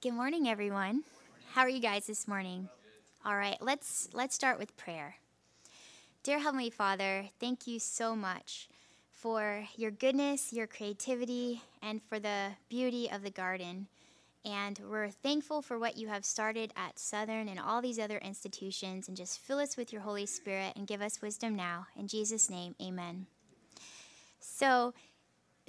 Good morning, everyone. How are you guys this morning? All right, let's let's start with prayer. Dear Heavenly Father, thank you so much for your goodness, your creativity, and for the beauty of the garden. And we're thankful for what you have started at Southern and all these other institutions. And just fill us with your Holy Spirit and give us wisdom now. In Jesus' name, amen. So,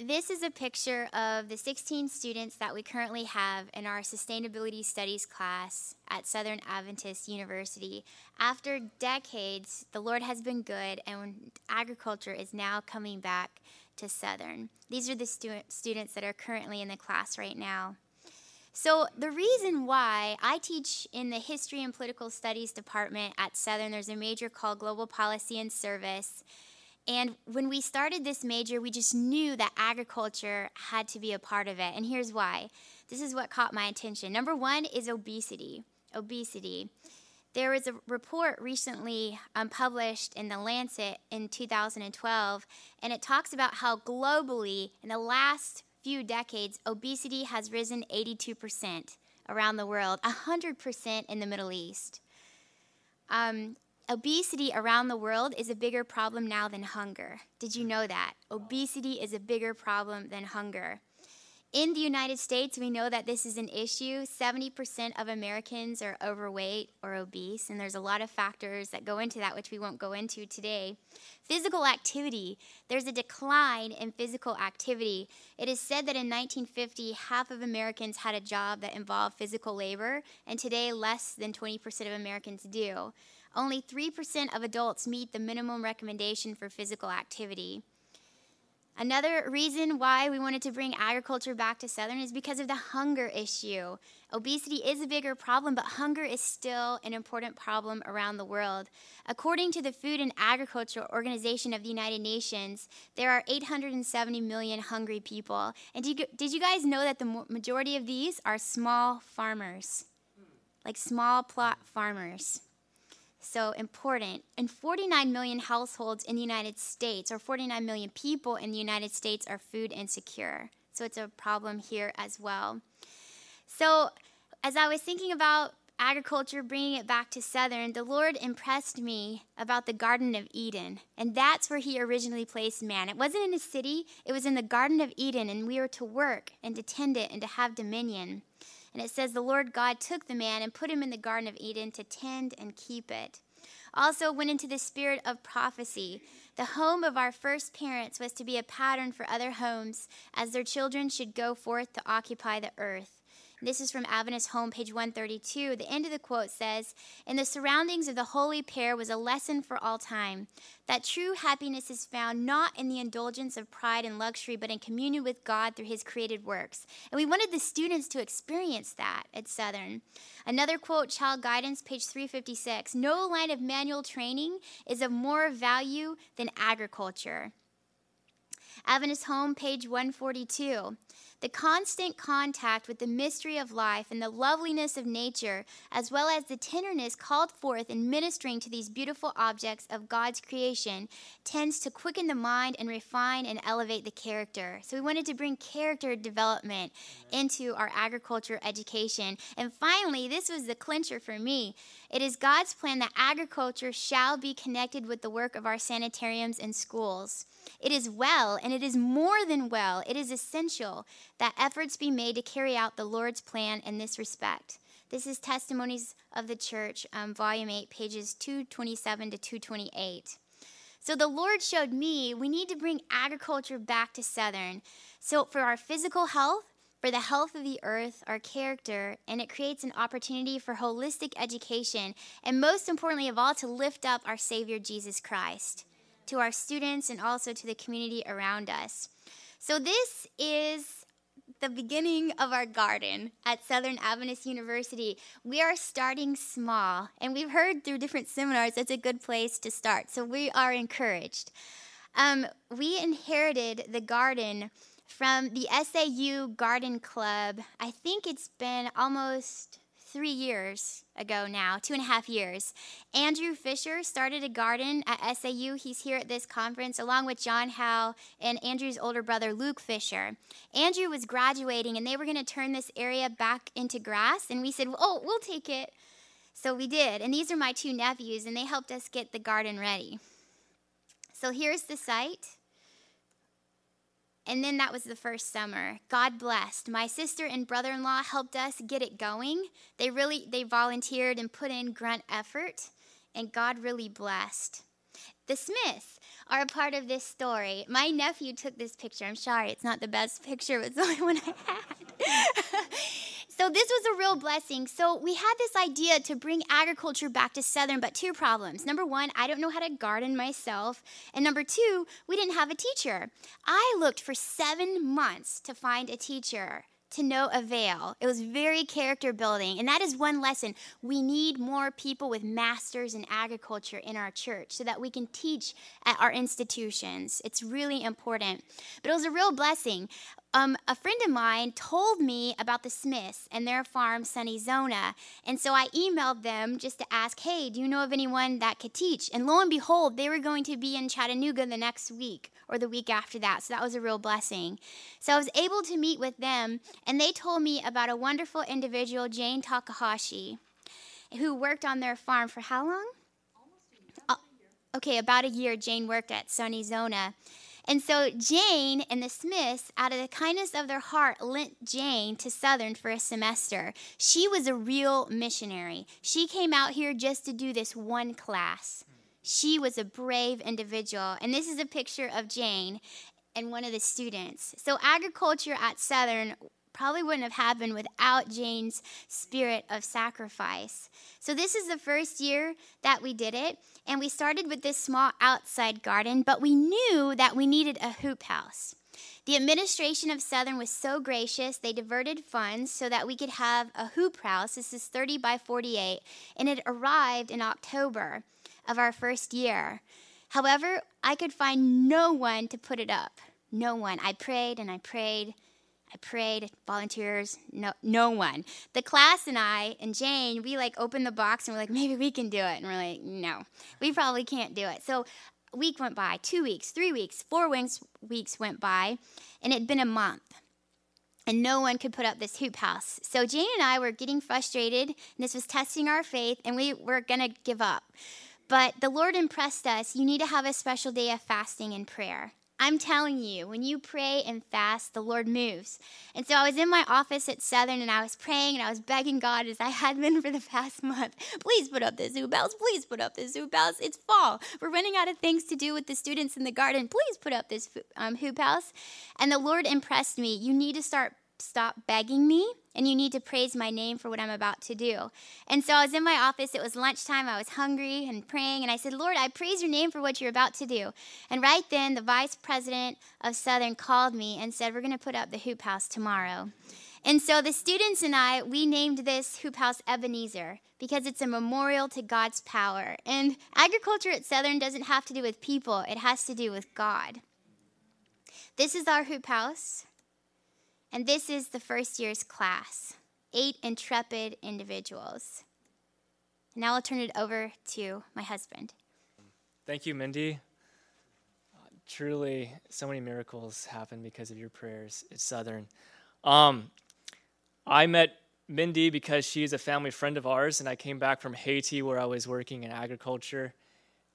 this is a picture of the 16 students that we currently have in our Sustainability Studies class at Southern Adventist University. After decades, the Lord has been good, and agriculture is now coming back to Southern. These are the stu- students that are currently in the class right now. So, the reason why I teach in the History and Political Studies department at Southern, there's a major called Global Policy and Service. And when we started this major, we just knew that agriculture had to be a part of it. And here's why. This is what caught my attention. Number one is obesity. Obesity. There was a report recently um, published in The Lancet in 2012, and it talks about how globally, in the last few decades, obesity has risen 82% around the world, 100% in the Middle East. Um, obesity around the world is a bigger problem now than hunger. Did you know that? Obesity is a bigger problem than hunger. In the United States, we know that this is an issue. 70% of Americans are overweight or obese, and there's a lot of factors that go into that, which we won't go into today. Physical activity there's a decline in physical activity. It is said that in 1950, half of Americans had a job that involved physical labor, and today, less than 20% of Americans do. Only 3% of adults meet the minimum recommendation for physical activity. Another reason why we wanted to bring agriculture back to Southern is because of the hunger issue. Obesity is a bigger problem, but hunger is still an important problem around the world. According to the Food and Agriculture Organization of the United Nations, there are 870 million hungry people. And did you, did you guys know that the majority of these are small farmers? Like small plot farmers so important. And 49 million households in the United States, or 49 million people in the United States, are food insecure. So it's a problem here as well. So, as I was thinking about agriculture, bringing it back to Southern, the Lord impressed me about the Garden of Eden. And that's where He originally placed man. It wasn't in a city, it was in the Garden of Eden, and we were to work and to tend it and to have dominion. And it says, The Lord God took the man and put him in the Garden of Eden to tend and keep it. Also, went into the spirit of prophecy. The home of our first parents was to be a pattern for other homes, as their children should go forth to occupy the earth. This is from Adventist Home, page 132. The end of the quote says In the surroundings of the holy pair was a lesson for all time that true happiness is found not in the indulgence of pride and luxury, but in communion with God through his created works. And we wanted the students to experience that at Southern. Another quote, Child Guidance, page 356 No line of manual training is of more value than agriculture. Adventist Home, page 142. The constant contact with the mystery of life and the loveliness of nature, as well as the tenderness called forth in ministering to these beautiful objects of God's creation, tends to quicken the mind and refine and elevate the character. So, we wanted to bring character development into our agriculture education. And finally, this was the clincher for me. It is God's plan that agriculture shall be connected with the work of our sanitariums and schools. It is well, and it is more than well, it is essential that efforts be made to carry out the Lord's plan in this respect. This is Testimonies of the Church, um, Volume 8, pages 227 to 228. So the Lord showed me we need to bring agriculture back to Southern. So for our physical health, for the health of the earth, our character, and it creates an opportunity for holistic education, and most importantly of all, to lift up our Savior Jesus Christ to our students and also to the community around us. So, this is the beginning of our garden at Southern Adventist University. We are starting small, and we've heard through different seminars that's a good place to start. So, we are encouraged. Um, we inherited the garden from the SAU Garden Club. I think it's been almost three years ago now, two and a half years. Andrew Fisher started a garden at SAU. He's here at this conference along with John Howe and Andrew's older brother, Luke Fisher. Andrew was graduating and they were going to turn this area back into grass. And we said, oh, we'll take it. So we did. And these are my two nephews, and they helped us get the garden ready. So here's the site. And then that was the first summer. God blessed. My sister and brother-in-law helped us get it going. They really they volunteered and put in grunt effort, and God really blessed. The Smiths are a part of this story. My nephew took this picture. I'm sorry, it's not the best picture, it's the only one I had. So this was a real blessing. So we had this idea to bring agriculture back to Southern, but two problems. Number one, I don't know how to garden myself. And number two, we didn't have a teacher. I looked for seven months to find a teacher to no avail. It was very character building. And that is one lesson. We need more people with masters in agriculture in our church so that we can teach at our institutions. It's really important. But it was a real blessing. Um, a friend of mine told me about the Smiths and their farm, Sunny Zona. And so I emailed them just to ask, hey, do you know of anyone that could teach? And lo and behold, they were going to be in Chattanooga the next week or the week after that. So that was a real blessing. So I was able to meet with them, and they told me about a wonderful individual, Jane Takahashi, who worked on their farm for how long? Okay, about a year. Jane worked at Sunnyzona. And so Jane and the Smiths, out of the kindness of their heart, lent Jane to Southern for a semester. She was a real missionary. She came out here just to do this one class. She was a brave individual. And this is a picture of Jane and one of the students. So, agriculture at Southern probably wouldn't have happened without Jane's spirit of sacrifice. So, this is the first year that we did it, and we started with this small outside garden, but we knew that we needed a hoop house. The administration of Southern was so gracious, they diverted funds so that we could have a hoop house. This is 30 by 48, and it arrived in October of our first year. However, I could find no one to put it up. No one. I prayed and I prayed I prayed, volunteers, no, no one. The class and I and Jane, we like opened the box and we're like, maybe we can do it. And we're like, no, we probably can't do it. So a week went by, two weeks, three weeks, four weeks, weeks went by, and it'd been a month. And no one could put up this hoop house. So Jane and I were getting frustrated, and this was testing our faith, and we were to give up. But the Lord impressed us you need to have a special day of fasting and prayer. I'm telling you, when you pray and fast, the Lord moves. And so I was in my office at Southern and I was praying and I was begging God as I had been for the past month, please put up the hoop house, please put up the hoop house. It's fall. We're running out of things to do with the students in the garden. Please put up this um, hoop house. And the Lord impressed me. You need to start stop begging me and you need to praise my name for what I'm about to do. And so I was in my office, it was lunchtime, I was hungry and praying, and I said, Lord, I praise your name for what you're about to do. And right then, the vice president of Southern called me and said, We're going to put up the hoop house tomorrow. And so the students and I, we named this hoop house Ebenezer because it's a memorial to God's power. And agriculture at Southern doesn't have to do with people, it has to do with God. This is our hoop house. And this is the first year's class eight intrepid individuals. Now I'll turn it over to my husband. Thank you, Mindy. Uh, truly, so many miracles happen because of your prayers at Southern. Um, I met Mindy because she's a family friend of ours, and I came back from Haiti where I was working in agriculture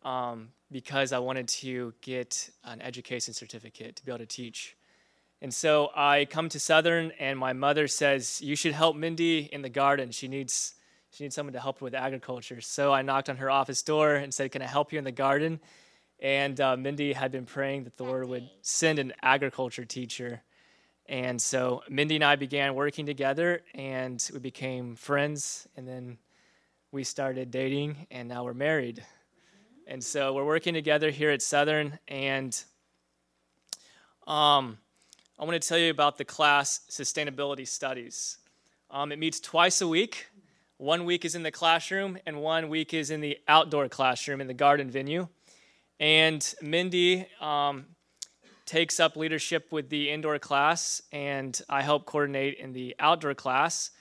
um, because I wanted to get an education certificate to be able to teach. And so I come to Southern, and my mother says, You should help Mindy in the garden. She needs, she needs someone to help her with agriculture. So I knocked on her office door and said, Can I help you in the garden? And uh, Mindy had been praying that the Lord would send an agriculture teacher. And so Mindy and I began working together, and we became friends. And then we started dating, and now we're married. And so we're working together here at Southern, and um, I want to tell you about the class Sustainability Studies. Um, it meets twice a week. One week is in the classroom, and one week is in the outdoor classroom in the garden venue. And Mindy um, takes up leadership with the indoor class, and I help coordinate in the outdoor class.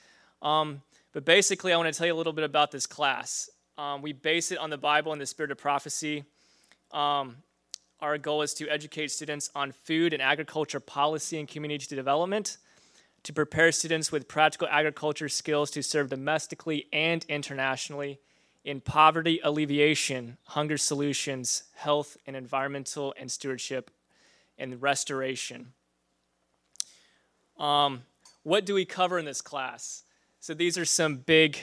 Um, But basically, I want to tell you a little bit about this class. Um, we base it on the Bible and the spirit of prophecy. Um, our goal is to educate students on food and agriculture policy and community development, to prepare students with practical agriculture skills to serve domestically and internationally in poverty alleviation, hunger solutions, health and environmental and stewardship, and restoration. Um, what do we cover in this class? So these are some big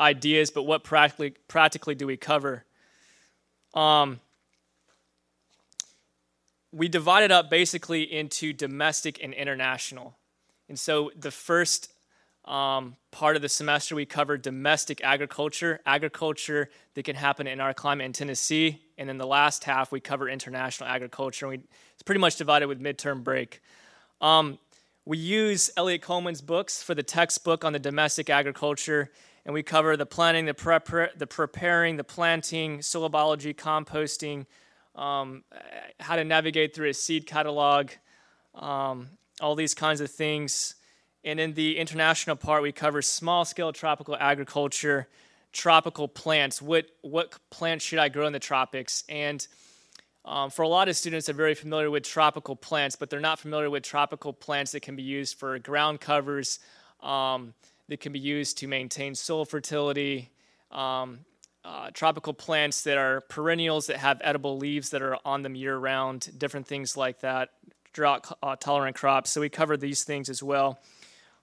ideas, but what practically practically do we cover? Um, we divided up basically into domestic and international. And so the first um, part of the semester, we covered domestic agriculture, agriculture that can happen in our climate in Tennessee. And then the last half, we cover international agriculture. And we, it's pretty much divided with midterm break. Um, we use Eliot Coleman's books for the textbook on the domestic agriculture. And we cover the planting, the, prep- the preparing, the planting, soil biology, composting, um, how to navigate through a seed catalog, um, all these kinds of things. And in the international part, we cover small scale tropical agriculture, tropical plants. What, what plants should I grow in the tropics? And um, for a lot of students, they're very familiar with tropical plants, but they're not familiar with tropical plants that can be used for ground covers, um, that can be used to maintain soil fertility, um, uh, tropical plants that are perennials that have edible leaves that are on them year round, different things like that, drought uh, tolerant crops. So we cover these things as well.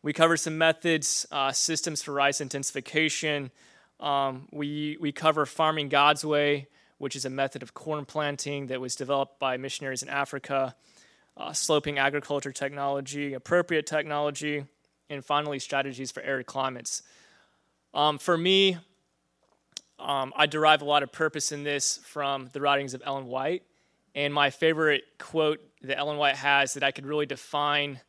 We cover some methods, uh, systems for rice intensification. Um, we, we cover farming God's way, which is a method of corn planting that was developed by missionaries in Africa, uh, sloping agriculture technology, appropriate technology, and finally strategies for arid climates. Um, for me, um, I derive a lot of purpose in this from the writings of Ellen White. And my favorite quote that Ellen White has that I could really define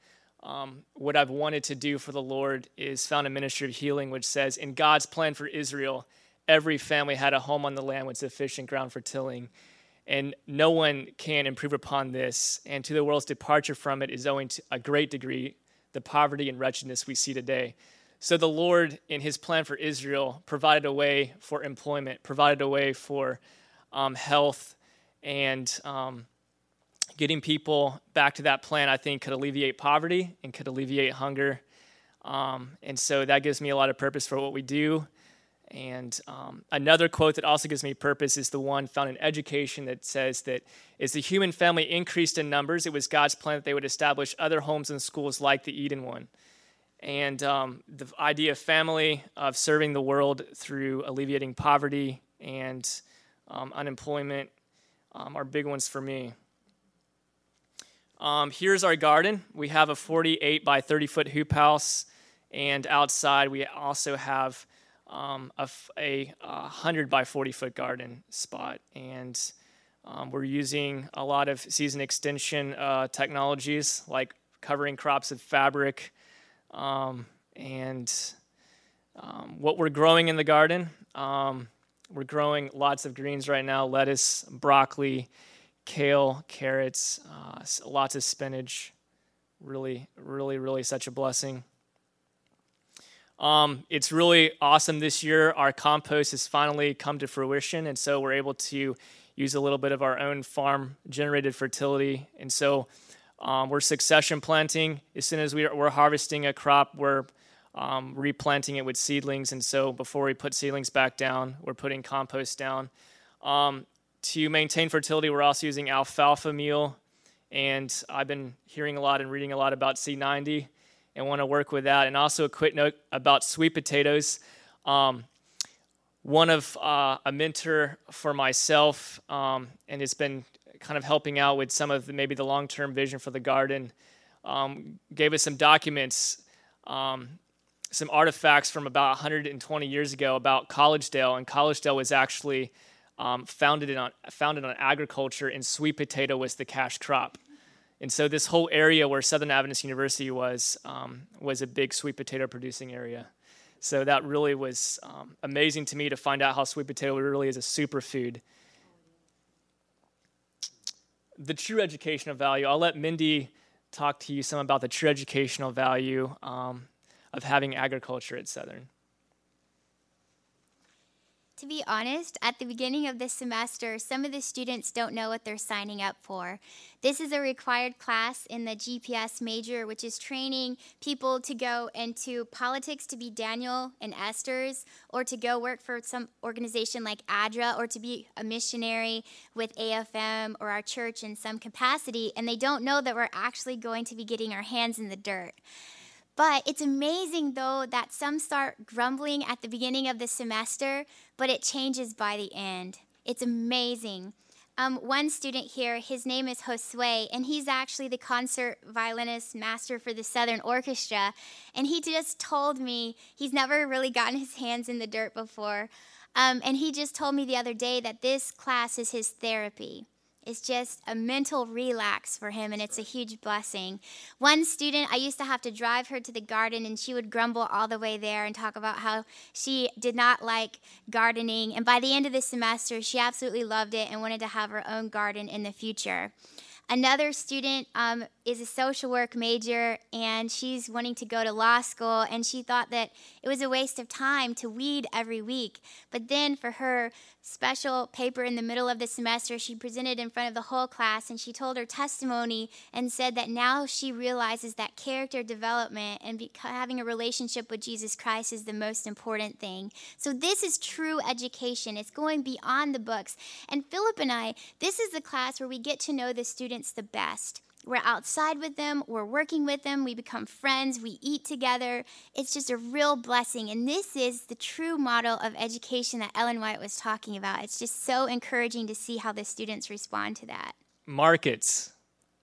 um, what I've wanted to do for the Lord is found in Ministry of Healing, which says, In God's plan for Israel, every family had a home on the land with sufficient ground for tilling. And no one can improve upon this. And to the world's departure from it is owing to a great degree the poverty and wretchedness we see today. So the Lord, in his plan for Israel, provided a way for employment, provided a way for um, health, and um, getting people back to that plan, I think, could alleviate poverty and could alleviate hunger. Um, and so that gives me a lot of purpose for what we do. And um, another quote that also gives me purpose is the one found in education that says that as the human family increased in numbers, it was God's plan that they would establish other homes and schools like the Eden one and um, the idea of family, of serving the world through alleviating poverty and um, unemployment um, are big ones for me. Um, here's our garden. We have a 48 by 30 foot hoop house, and outside we also have um, a, a, a 100 by 40 foot garden spot. And um, we're using a lot of season extension uh, technologies like covering crops of fabric um, and um, what we're growing in the garden. Um, we're growing lots of greens right now lettuce, broccoli, kale, carrots, uh, lots of spinach. Really, really, really such a blessing. Um, it's really awesome this year. Our compost has finally come to fruition, and so we're able to use a little bit of our own farm generated fertility. And so um, we're succession planting. As soon as we are, we're harvesting a crop, we're um, replanting it with seedlings. And so before we put seedlings back down, we're putting compost down. Um, to maintain fertility, we're also using alfalfa meal. And I've been hearing a lot and reading a lot about Sea-90 and want to work with that. And also a quick note about sweet potatoes. Um, one of uh, a mentor for myself, um, and it's been kind of helping out with some of the, maybe the long term vision for the garden. Um, gave us some documents, um, some artifacts from about 120 years ago about Collegedale, and Collegedale was actually um, founded on founded on agriculture, and sweet potato was the cash crop. And so this whole area where Southern Adventist University was um, was a big sweet potato producing area. So that really was um, amazing to me to find out how sweet potato really is a superfood the true educational value. I'll let Mindy talk to you some about the true educational value um, of having agriculture at Southern. To be honest, at the beginning of this semester, some of the students don't know what they're signing up for. This is a required class in the GPS major, which is training people to go into politics to be Daniel and Esther's, or to go work for some organization like ADRA, or to be a missionary with AFM or our church in some capacity. And they don't know that we're actually going to be getting our hands in the dirt. But it's amazing, though, that some start grumbling at the beginning of the semester, but it changes by the end. It's amazing. Um, one student here, his name is Josue, and he's actually the concert violinist master for the Southern Orchestra. And he just told me he's never really gotten his hands in the dirt before. Um, and he just told me the other day that this class is his therapy. It's just a mental relax for him, and it's a huge blessing. One student, I used to have to drive her to the garden, and she would grumble all the way there and talk about how she did not like gardening. And by the end of the semester, she absolutely loved it and wanted to have her own garden in the future. Another student um, is a social work major and she's wanting to go to law school, and she thought that it was a waste of time to weed every week. But then, for her special paper in the middle of the semester, she presented in front of the whole class and she told her testimony and said that now she realizes that character development and be- having a relationship with Jesus Christ is the most important thing. So, this is true education, it's going beyond the books. And Philip and I, this is the class where we get to know the students the best. We're outside with them, we're working with them, we become friends, we eat together. It's just a real blessing. And this is the true model of education that Ellen White was talking about. It's just so encouraging to see how the students respond to that. Markets.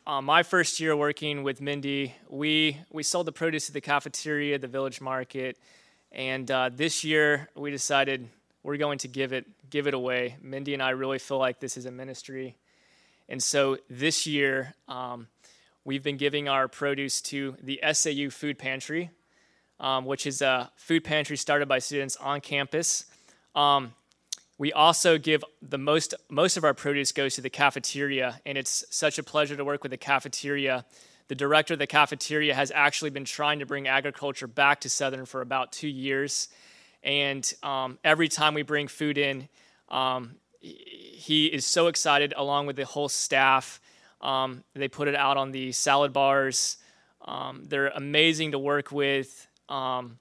Uh, my first year working with Mindy, we, we sold the produce at the cafeteria, the village market, and uh, this year we decided we're going to give it give it away. Mindy and I really feel like this is a ministry and so this year, um, we've been giving our produce to the SAU Food Pantry, um, which is a food pantry started by students on campus. Um, we also give the most most of our produce goes to the cafeteria, and it's such a pleasure to work with the cafeteria. The director of the cafeteria has actually been trying to bring agriculture back to Southern for about two years, and um, every time we bring food in, um, he is so excited along with the whole staff. Um, they put it out on the salad bars. Um, they're amazing to work with. Um,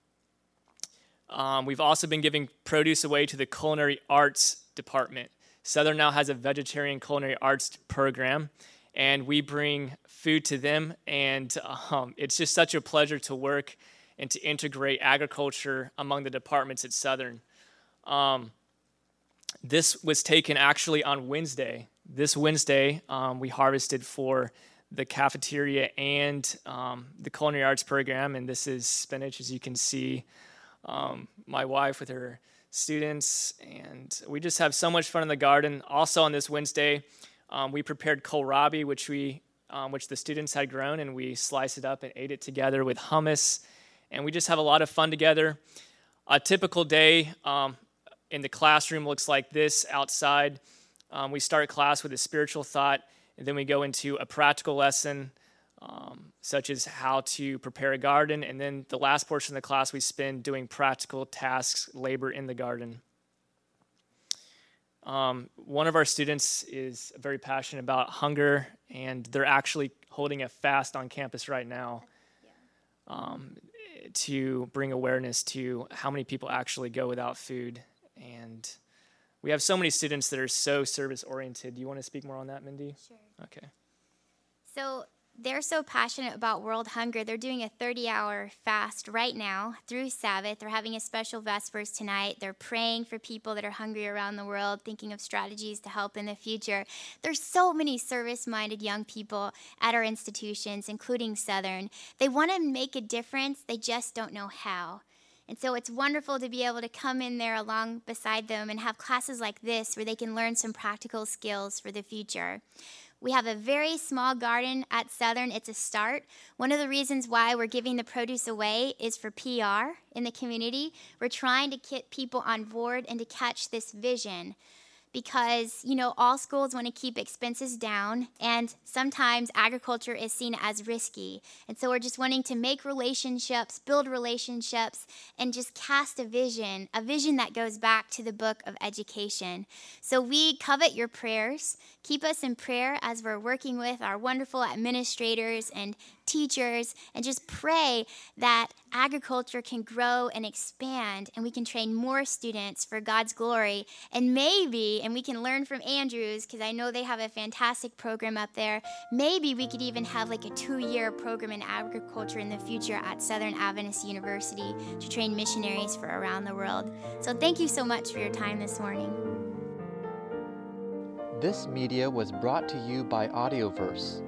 um, we've also been giving produce away to the culinary arts department. Southern now has a vegetarian culinary arts program, and we bring food to them. And um, it's just such a pleasure to work and to integrate agriculture among the departments at Southern. Um, this was taken actually on Wednesday. This Wednesday, um, we harvested for the cafeteria and um, the culinary arts program, and this is spinach, as you can see. Um, my wife with her students, and we just have so much fun in the garden. Also, on this Wednesday, um, we prepared kohlrabi, which we um, which the students had grown, and we sliced it up and ate it together with hummus, and we just have a lot of fun together. A typical day, in the classroom looks like this outside. Um, we start class with a spiritual thought, and then we go into a practical lesson, um, such as how to prepare a garden. And then the last portion of the class we spend doing practical tasks, labor in the garden. Um, one of our students is very passionate about hunger, and they're actually holding a fast on campus right now um, to bring awareness to how many people actually go without food and we have so many students that are so service oriented. Do you want to speak more on that, Mindy? Sure. Okay. So they're so passionate about world hunger. They're doing a 30 hour fast right now through Sabbath. They're having a special Vespers tonight. They're praying for people that are hungry around the world, thinking of strategies to help in the future. There's so many service minded young people at our institutions, including Southern. They want to make a difference, they just don't know how. And so it's wonderful to be able to come in there along beside them and have classes like this where they can learn some practical skills for the future. We have a very small garden at Southern. It's a start. One of the reasons why we're giving the produce away is for PR in the community. We're trying to get people on board and to catch this vision because, you know, all schools want to keep expenses down, and sometimes agriculture is seen as risky. And so we're just wanting to make relationships, build relationships, and just cast a vision, a vision that goes back to the book of education. So we covet your prayers. Keep us in prayer as we're working with our wonderful administrators and teachers and just pray that agriculture can grow and expand and we can train more students for God's glory. And maybe, and we can learn from Andrews because I know they have a fantastic program up there, maybe we could even have like a two year program in agriculture in the future at Southern Adventist University to train missionaries for around the world. So thank you so much for your time this morning. This media was brought to you by Audioverse